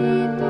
Espíritu.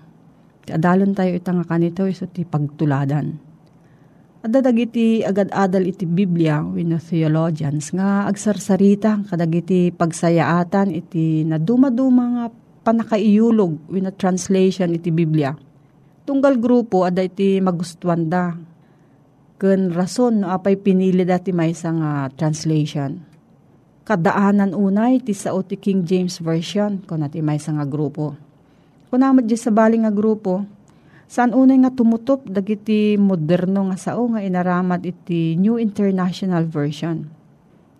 Ti adalon tayo ita nga kanito iso ti pagtuladan. Adadag iti agad-adal iti Biblia wino theologians nga agsarsarita kadag iti pagsayaatan iti naduma-duma nga panakaiyulog wino translation iti Biblia. Tunggal grupo ada iti magustuhan da. Ken rason no apay pinili dati may nga translation. Kadaanan unay ti sao ti King James Version kung nati may nga grupo. Kung naman di sa bali nga grupo, saan unay nga tumutop dagiti moderno nga sao nga inaramat iti New International Version.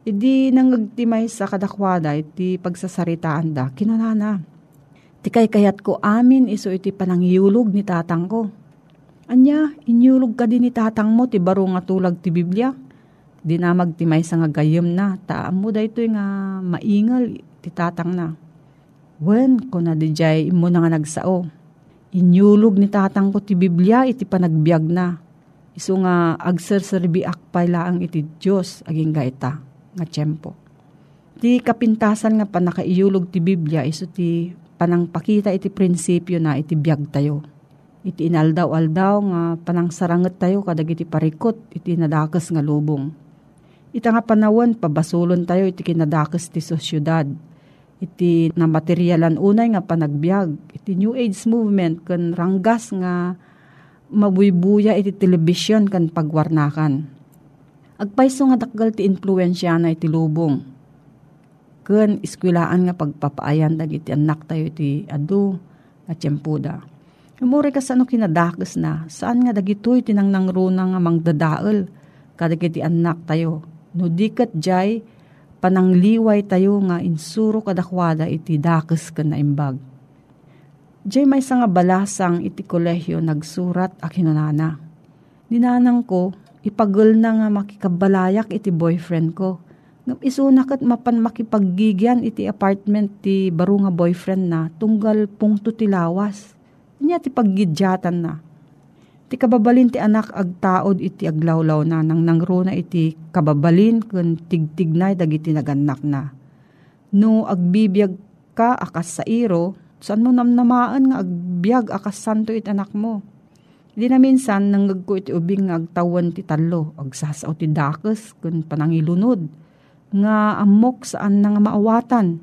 Idi nangagtimay sa kadakwada iti pagsasaritaan da, kinanana. Ti kay kayat ko amin iso iti panangiyulog ni tatang ko. Anya, inyulog ka din ni tatang mo ti baro nga tulag ti Biblia. Di na magtimay sa nga gayem na, taam mo da ito nga maingal ti tatang na. Wen, ko na di jay imo na nga nagsao. Inyulog ni tatang ko ti Biblia iti panagbiag na. Iso nga agserserbi akpay laang iti Diyos aging gaita nga tiyempo. Ti kapintasan nga panakaiyulog ti Biblia iso ti panang pakita iti prinsipyo na iti biag tayo. Iti inaldaw-aldaw nga panang saranget tayo kadag iti parikot iti nadakas nga lubong. Ita nga panawan pabasulon tayo iti kinadakas ti sosyudad. Iti na materialan unay nga panagbiag. Iti New Age movement kan ranggas nga mabuybuya iti television kan pagwarnakan. Agpaiso nga dakgal ti influensya na iti lubong ken iskwilaan nga pagpapaayan dagiti anak tayo iti adu at tiyempuda. Umuri ka sa ano kinadakes na, saan nga dagitoy tinang nangruna nga mangdadaal kadagiti anak tayo. No dikat jay, panangliway tayo nga insuro kadakwada iti dakes ka na imbag. Jay may nga balasang iti kolehyo nagsurat a kinunana. Ninanang ko, ipagul na nga makikabalayak iti boyfriend ko Isuna kat mapan makipaggigyan iti apartment ti baro nga boyfriend na tunggal pungto ti lawas. Nya ti paggidyatan na. Ti kababalin ti anak agtaod iti aglawlaw na nang nangro na iti kababalin kun tigtignay dagiti naganak na. No agbibiyag ka akas sa iro, saan mo namnamaan nga agbyag akas santo iti anak mo. Di na minsan nanggagko iti ubing nga agtawan ti talo, agsasaw ti dakes kun panangilunod nga amok saan nga maawatan.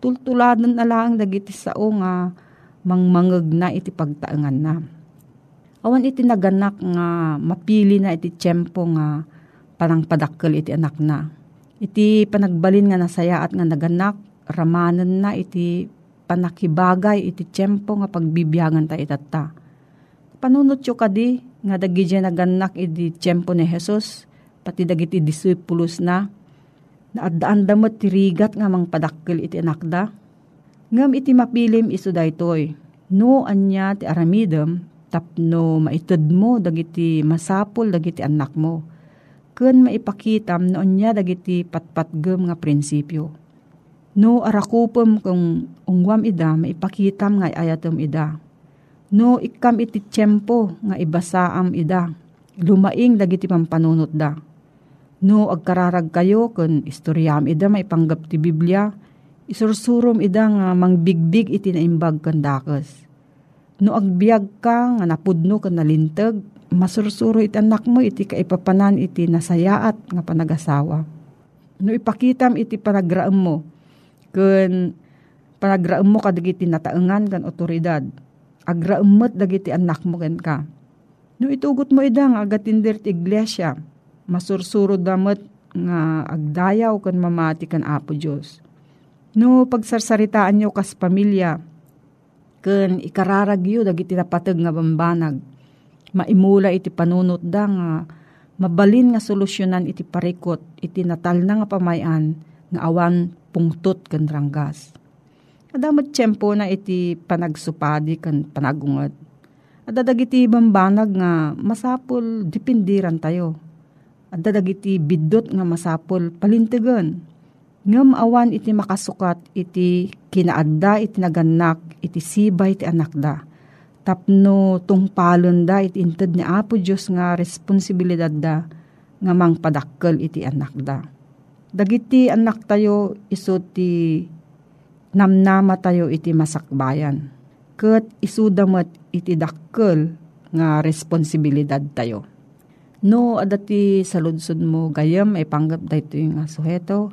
Tultuladan na lang dagiti sao nga mangmangag na iti pagtaangan na. Awan iti naganak nga mapili na iti tiyempo nga parang padakkel iti anak na. Iti panagbalin nga nasaya at nga naganak, ramanan na iti panakibagay iti tiyempo nga pagbibiyangan ta itata. Panunot yo kadi nga dagi naganak iti tiyempo ni Jesus, pati dagiti disipulos na, na addaan damot tirigat nga mang padakkel iti anakda. Ngam iti mapilim iso daytoy. No anya ti aramidem tapno maited mo dagiti masapol dagiti anak mo. Ken maipakitam no anya dagiti patpatgem nga prinsipyo. No arakupem kung ungwam ida maipakitam nga ayatom ida. No ikam iti tiyempo nga ibasaam ida. Lumaing dagiti pampanunot da No agkararag kayo kun istoryam ida maipanggap ti Biblia, isursurom ida nga mangbigbig iti naimbag kan dakes. No agbiag ka nga napudno kan nalintag, masursuro iti anak mo iti kaipapanan iti nasayaat nga panagasawa. No ipakitam iti panagraam mo, kun panagraam mo kadagiti nataengan kan otoridad, agraamot dagiti anak mo ken ka. No itugot mo ida nga agatindir ti iglesia, masursuro damot nga agdayaw kan mamati kan Apo Diyos. No pagsarsaritaan nyo kas pamilya, ken ikararagyo dagiti napatag nga bambanag, maimula iti panunot da nga mabalin nga solusyonan iti parikot iti natal na nga pamayan nga awan pungtot kan ranggas. Adamot tiyempo na iti panagsupadi kan panagungad. At dadagiti bambanag nga masapul dipindiran tayo. At dadagiti bidot nga masapul palintigan. Ngam awan iti makasukat iti kinaadda iti naganak iti sibay iti anak da. Tapno tungpalon da iti inted ni Apo Diyos nga responsibilidad da nga mangpadakkel iti anak da. Dagiti anak tayo iso ti namnama tayo iti masakbayan. Kat isudamat iti dakkel nga responsibilidad tayo. No, adati sa ludsod mo gayam ay panggap da ito yung suheto.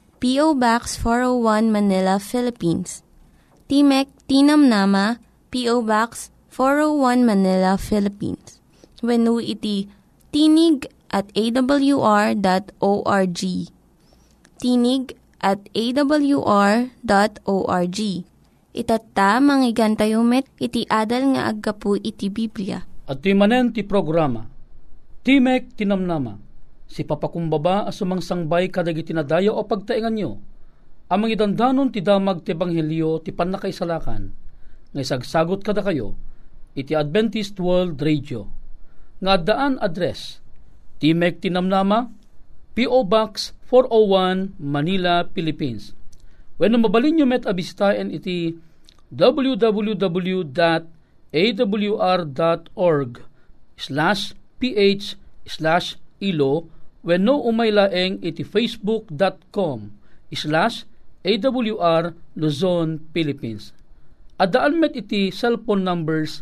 P.O. Box 401 Manila, Philippines. Timek Tinam Nama, P.O. Box 401 Manila, Philippines. When iti tinig at awr.org. Tinig at awr.org. Itatta, manggigan tayo met, iti adal nga aggapu iti Biblia. At ti manen ti programa, Timek Tinamnama, si papakumbaba as sumangsangbay kadag itinadayo o pagtaingan nyo, amang idandanon ti damag ti Banghelyo ti panakaisalakan, nga isagsagot kada kayo, iti Adventist World Radio, nga daan address, Timek Tinamnama, P.O. Box 401, Manila, Philippines. When mabalin nyo met abistayan iti www.awr.org slash ph slash ilo when no umaylaeng iti facebook.com slash awr Luzon, Philippines. Adaan met iti cellphone numbers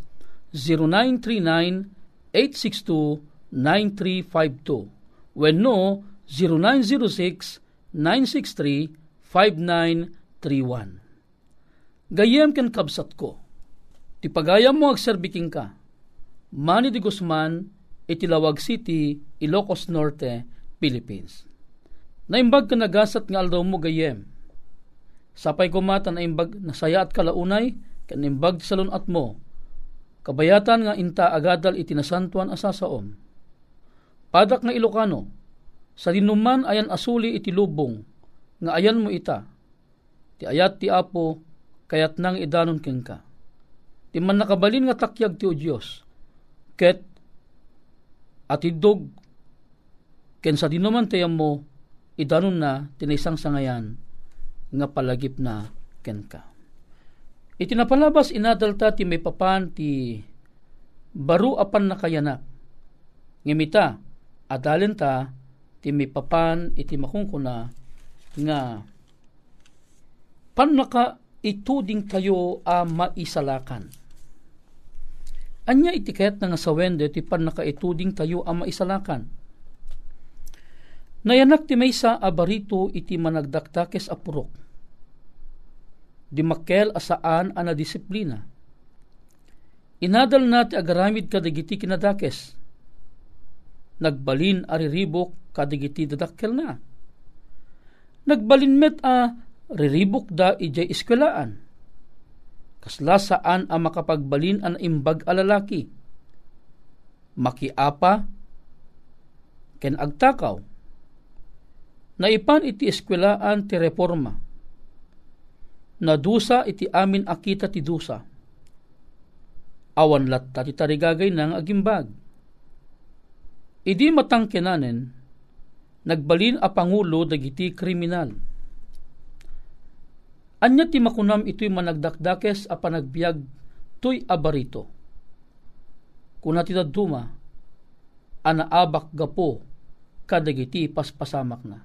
0939 862 9352 when no 0906-963-5931. Gayem ken kabsat ko, ti pagayam mo agserbiking ka, Manny de Guzman, itilawag City, Ilocos Norte, Philippines. Naimbag ka nagasat nga aldaw mo gayem. Sapay kumata na imbag nasaya at kalaunay, kanimbag salon at mo, kabayatan nga inta agadal itinasantuan asasaom. Padak nga Ilocano, sa dinuman ayan asuli iti lubong, nga ayan mo ita. Ti ayat ti apo, kayat nang idanon ken ka. Ti man nakabalin nga takyag ti o Diyos, ket at idog, ken sa dinuman tayam mo, idanon na tinaysang sangayan, nga palagip na ken ka. Iti napalabas inadalta ti may papan ti baru apan nakayanak. Ngimita, adalin ta ti may papan iti makungkuna nga pan naka ituding kayo a maisalakan. Anya iti kayat nga sawende ti pan naka ituding tayo a maisalakan. Nayanak ti maysa a barito iti managdaktakes a purok. Di makkel asaan ana disiplina. Inadal na agaramid kadagiti kinadakes nagbalin ariribok kadigiti dadakkel na. Nagbalin met a riribok da ijay iskwelaan. Kasla saan a makapagbalin an imbag alalaki. Makiapa ken agtakaw. Naipan iti eskwelaan ti reforma. Nadusa iti amin akita ti dusa. Awan latta ti tarigagay nang agimbag Idi matangkenanen, nagbalin a pangulo dagiti kriminal. Anya ti makunam ito'y managdakdakes a panagbiag tuy abarito. Kuna ti duma, anaabak gapo kadagiti paspasamak na.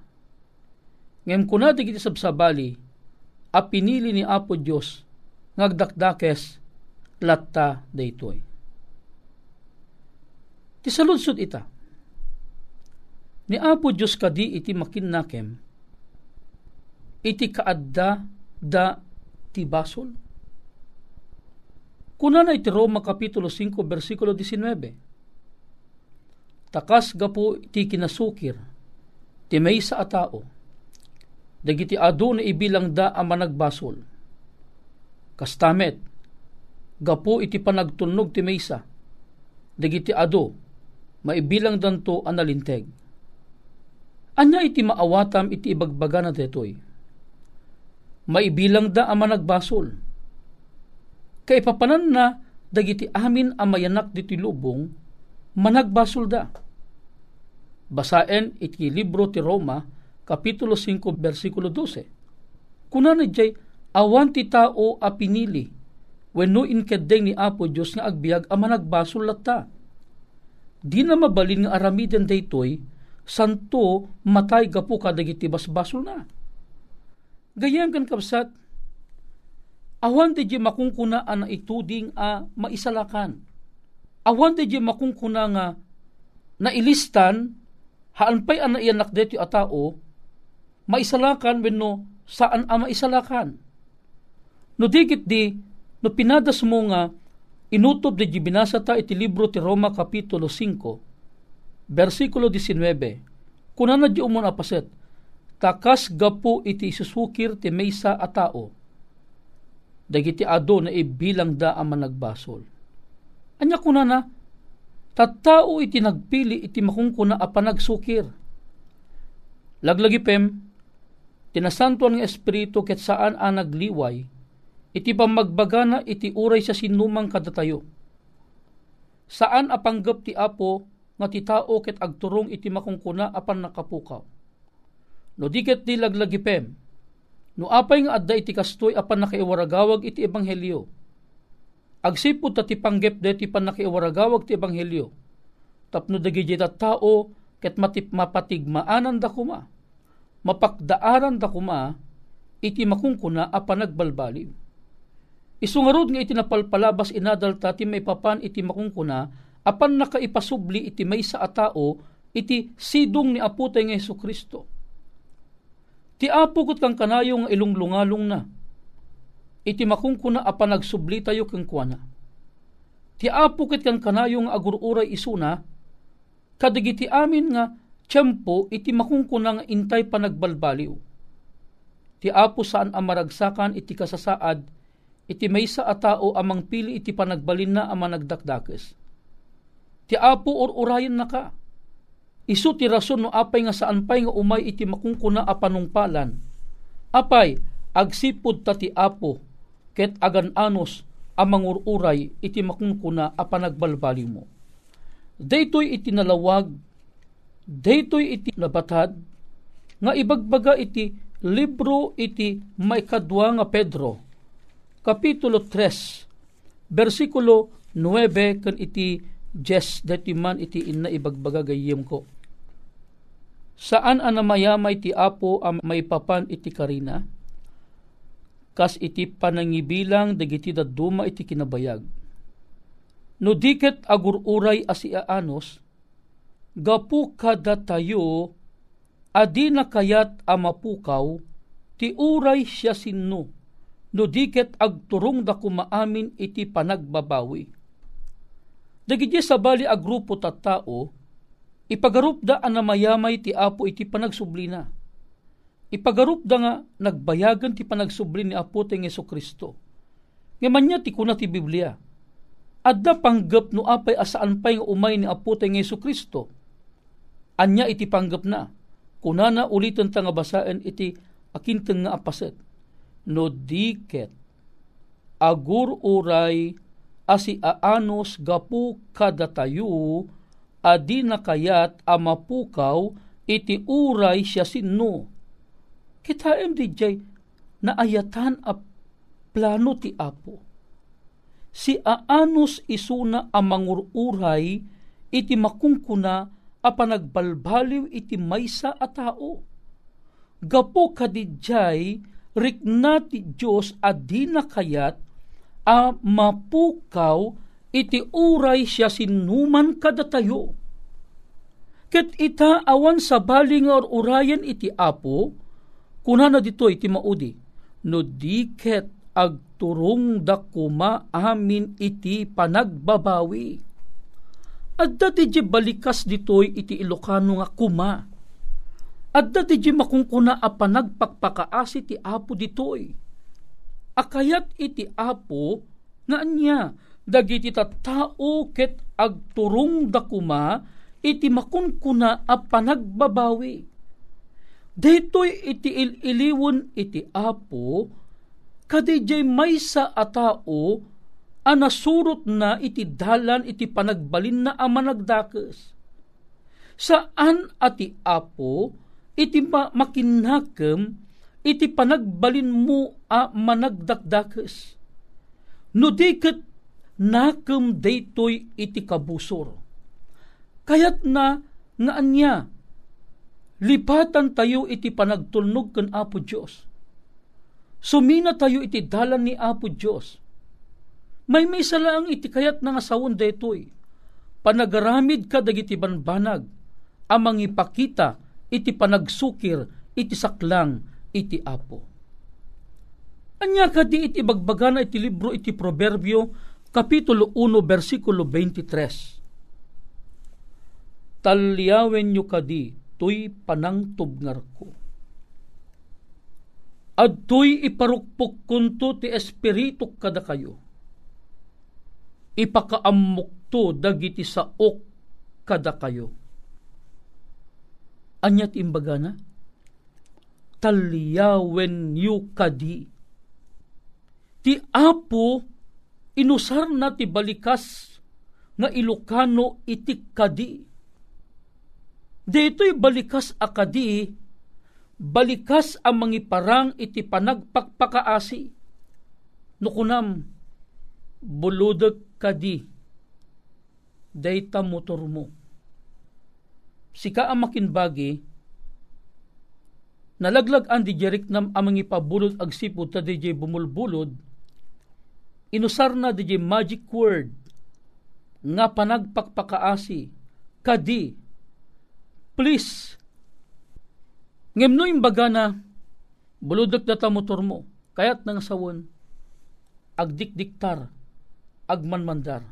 Ngem kuna dagiti sabsabali, a pinili ni Apo Dios ngagdakdakes latta daytoy. Ti saludsod ita, Ni Apo Diyos kadi iti makinnakem, iti kaadda da ti basol. Kuna na iti Roma Kapitulo 5, versikulo 19. takas gapo ti kinasukir, ti may sa atao, dagiti na ibilang da ang managbasol. Kastamet, gapo iti panagtunog ti maysa, dagiti ado, maibilang danto ang nalinteg. Anya iti maawatam iti ibagbaga na detoy. Maibilang da ang managbasol. Kay papanan na dagiti amin ang mayanak diti lubong, managbasol da. Basaen iti libro ti Roma, Kapitulo 5, versikulo 12. Kuna na jay, awan ti tao a pinili, wenno inkedeng ni Apo Diyos nga agbiag ang managbasol latta. Di na mabalin nga aramiden daytoy, santo matay gapu kadagiti basbasol na. Gayam kan kapsat, awan ti makungkuna ang ituding a maisalakan. Awan ti makungkuna nga nailistan haanpay ang naiyanak dito a tao, maisalakan wenno saan ang maisalakan. No digit di, no pinadas mo nga, inutob di binasa ta iti libro ti Roma Kapitulo 5, versikulo 19, kuna na di umon apaset, takas gapu iti susukir ti maysa a tao, dagiti ado na ibilang da ang managbasol. Anya kuna na, tattao iti nagpili iti makungkuna a panagsukir. Laglagi pem, tinasantuan ng Espiritu ket saan a nagliway, iti pamagbagana iti uray sa sinumang kadatayo. Saan apanggap ti Apo nga ti tao ket agturong iti makungkuna apan nakapukaw. No diket di laglagi pem, no apay nga adda iti kastoy apan nakaiwaragawag iti ebanghelyo. Agsipod ta ti panggep deti pan nakaiwaragawag ti ebanghelyo. Tapno dagi tao ket matip mapatigmaanan da kuma. Mapakdaaran da kuma iti makungkuna a panagbalbaliw. Isungarod nga iti napalpalabas inadal ta ti may papan iti makungkuna apan nakaipasubli iti may sa atao iti sidong ni aputay nga Heso Kristo. Ti apo ket kang kanayo nga ilunglungalong na. Iti makungkuna apan nagsubli tayo kang kuana. Ti apo ket kang kanayo nga agururay isuna kadagiti amin nga tiyempo iti makungkuna nga intay panagbalbaliw. Ti apo saan amaragsakan iti kasasaad iti maysa a tao amang pili iti panagbalin na ama nagdakdakes. Ti apo or urayan na ka. Isu ti rason no apay nga saan pay nga umay iti makungkuna a panungpalan. Apay, agsipod ta ti apo, ket agan anos amang ururay iti makungkuna a panagbalbaliw mo. Daytoy iti nalawag, daytoy iti nabatad, nga ibagbaga iti libro iti may kadwa nga Pedro, Kapitulo 3, versikulo 9 kan iti Jes dati man iti inna ibagbaga gayem ko. Saan anamayamay ti apo ang may papan iti karina? Kas iti panangibilang dagiti daduma iti kinabayag. No diket agururay asiaanos, gapu kada tayo, adi na kayat amapukaw, ti uray siya sinno, no diket agturong da kumaamin iti panagbabawi. Dagiti sabali a grupo ta tao, ipagarup da anamayamay ti apo iti panagsublina. Ipagarup da nga nagbayagan ti panagsubli ni apo ti Yeso Kristo. Ngaman niya ti kuna ti Biblia. Adda panggap no apay asaan pay nga umay ni apo ti Yeso Kristo. Anya iti panggap na. Kunana ulitan ta nga basaen iti akinteng nga apaset. No diket agur uray asi aanos gapu kadatayo adi nakayat amapukaw iti uray siya sinno. Kitaem di jay naayatan a plano ti apo. Si aanos isuna amangururay iti makungkuna a panagbalbaliw iti maysa a tao. Gapo kadidjay rikna ti Diyos adi nakayat a mapukaw iti uray siya sinuman kadatayo. Ket ita awan sa baling or urayan iti apo, kuna na dito iti maudi, no diket agturong dakuma amin iti panagbabawi. Adda di balikas ditoy iti Ilocano nga kuma. Adda di makungkuna a panagpakpakaasi ti apo ditoy. Akayat iti apo nga anya dagiti tattao ket agturong dakuma iti makunkuna a panagbabawi. Ditoy iti iliwon iti apo kadijay may sa atao a nasurot na iti dalan iti panagbalin na a managdakes. Saan ati apo iti ma- makinakam iti panagbalin mo a managdakdakes. No di nakam daytoy iti kabusor. Kayat na nga anya, lipatan tayo iti panagtulnog kan Apo Diyos. Sumina tayo iti dalan ni Apo Diyos. May may lang iti kayat nga sawon daytoy. Panagaramid ka dagiti banbanag, amang ipakita iti panagsukir iti saklang iti Apo. Anya ka di iti bagbagana iti libro iti Proverbio, Kapitulo 1, versikulo 23. Talyawen nyo kadi, tuy panang tubngar ko. At tuy iparukpok kunto ti espiritu kada kayo. Ipakaamok to dagiti sa ok kada kayo. Anyat imbagana? Talyawen yu kadi. Ti apo inusar na ti balikas nga Ilocano iti kadi. Dito'y balikas akadi, balikas ang mangiparang iti panagpakpakaasi. Nukunam, buludag kadi, dayta motor mo. Sika ang makinbagi, nalaglag ang di jerik nam amang ipabulod agsipod ta di bumulbulod, inusar na di magic word nga panagpakpakaasi kadi please ngem no imbaga na buludak data motor mo kayat nang sawon agdikdiktar agmanmandar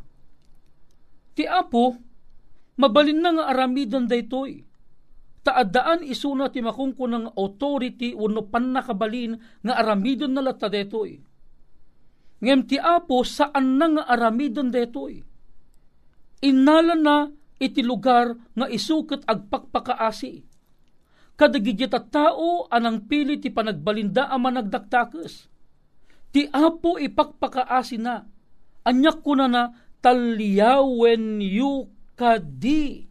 ti apo mabalin na nga aramidan daytoy. Taadaan isuna ti makungko ng authority uno pan nakabalin nga aramidon na lata daytoy ngem ti apo saan na nga aramidon detoy. Inala na iti lugar nga isukat agpakpakaasi. Kadagidya tao anang pili ti panagbalinda ang managdaktakes. Ti apo ipakpakaasi na. Anyak ko na na taliyawen yu kadi.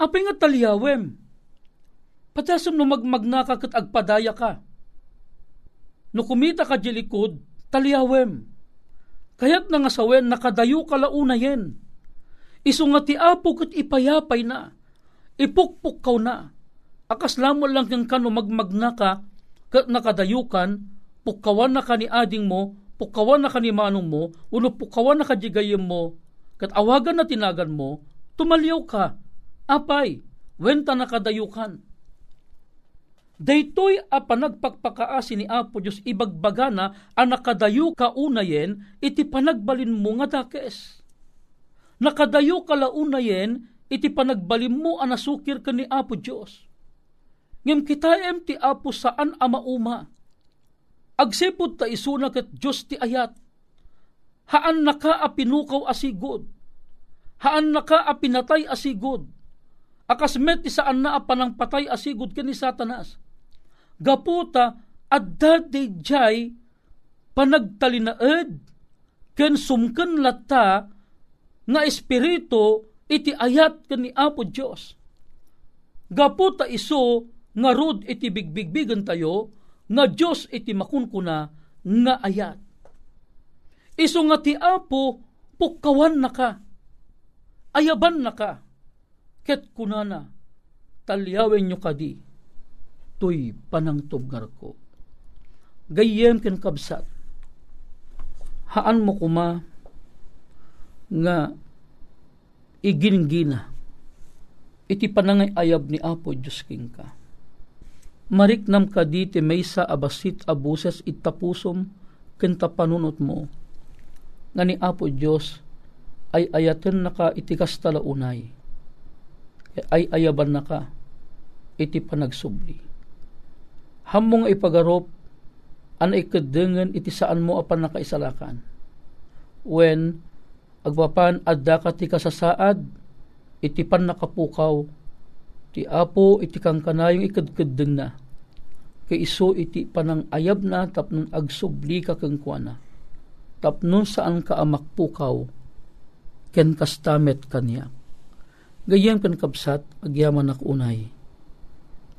Apay nga taliyawem. Patasam no magmagnaka kat agpadaya ka. No kumita ka jilikod, taliyawem. Kayat nga sawen nakadayo kalauna yen. Iso ti apo kat ipayapay na. Ipukpuk kaw na. Akas lamo lang kang kano magmagna ka kat nakadayukan, pukawan na ka ni ading mo, pukawan na ka ni manong mo, uno pukawan na ka jigayem mo, kat awagan na tinagan mo, tumalyaw ka. Apay, wenta na kadayukan Daytoy a panagpakpakaasi ni Apo Diyos ibagbagana a nakadayo ka unayen iti panagbalin mo nga dakes. Nakadayo ka launayen iti panagbalin mo a nasukir ka ni Apo Diyos. Ngem kitayem ti Apo saan a mauma. Agsipod ta isuna ket Diyos ti ayat. Haan naka a pinukaw asigod. Haan naka a pinatay asigod. Akas met ti saan na a panang patay asigod ken ni Satanas gaputa adda jay panagtalinaed ken sumken latta nga espiritu iti ayat ken ni Apo Dios. Gaputa iso nga rod iti bigbigbigan tayo nga Dios iti makunkuna nga ayat. Iso nga ti Apo pukawan na ka ayaban na ka ket kunana talyawen nyo kadi to'y panangtubngar ko. Gayem ken kabsat. Haan mo kuma nga igingina iti panangay ayab ni Apo Diyos king ka. Mariknam ka di ti maysa abasit abuses itapusom ken panunot mo nga ni Apo Diyos ay ayaten na ka iti kastalaunay. Ay ayaban na ka iti panagsubli. Hamong ipagarop an ikadengen iti saan mo apan nakaisalakan. When agpapan adda ka ti kasasaad iti pan nakapukaw ti apo iti kang kanayong ikadkadeng na. Kay iso iti panang ayab na tapnon agsubli ka kang kuana tapnon saan ka amakpukaw ken kastamet kanya gayem ken kapsat agyaman nak unay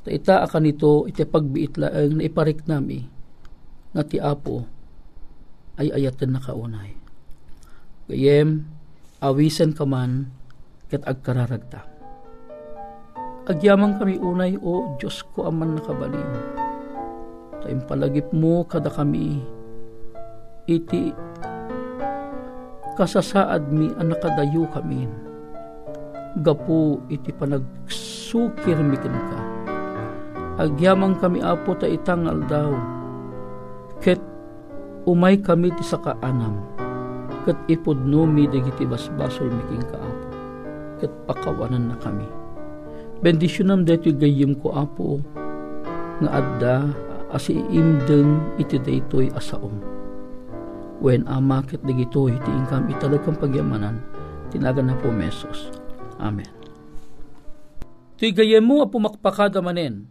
ta ita akan ito iti pagbiit laeng na iparik nami nga ti apo ay ayaten nakaunay gayem awisen ka man ket agkararagta agyaman kami unay o Diyos ko aman nakabalin Taim palagip mo kada kami iti kasasaad mi ang nakadayo kami. Gapu iti panagsukir mikin ka. Agyamang kami apo ta itangal daw. Ket umay kami ti sakaanam. Ket ipudno mi digiti basbasol mikin ka apo. Ket pakawanan na kami. Bendisyonam dito gayim ko apo nga adda asi imdeng iti daytoy asaom. When amakit digito iti ingkam italog kang pagyamanan, tinagan na po mesos. Amen. Ti gayemo a pumakpakada manen,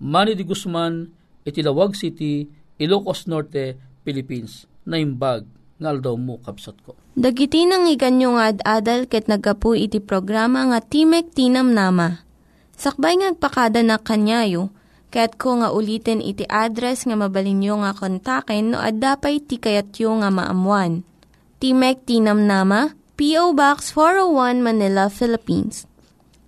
Manny di Guzman, iti Lawag City, Ilocos Norte, Philippines, na imbag, ngal daw mo kapsat ko. Dagiti nang iganyo nga ad-adal ket nagapu iti programa nga Timek Tinam Nama. Sakbay ngagpakada na kanyayo, Kaya't ko nga ulitin iti address nga mabalinyo nga kontaken no ad-dapay tikayatyo nga maamuan. Timek Tinam Nama, P.O. Box 401 Manila, Philippines.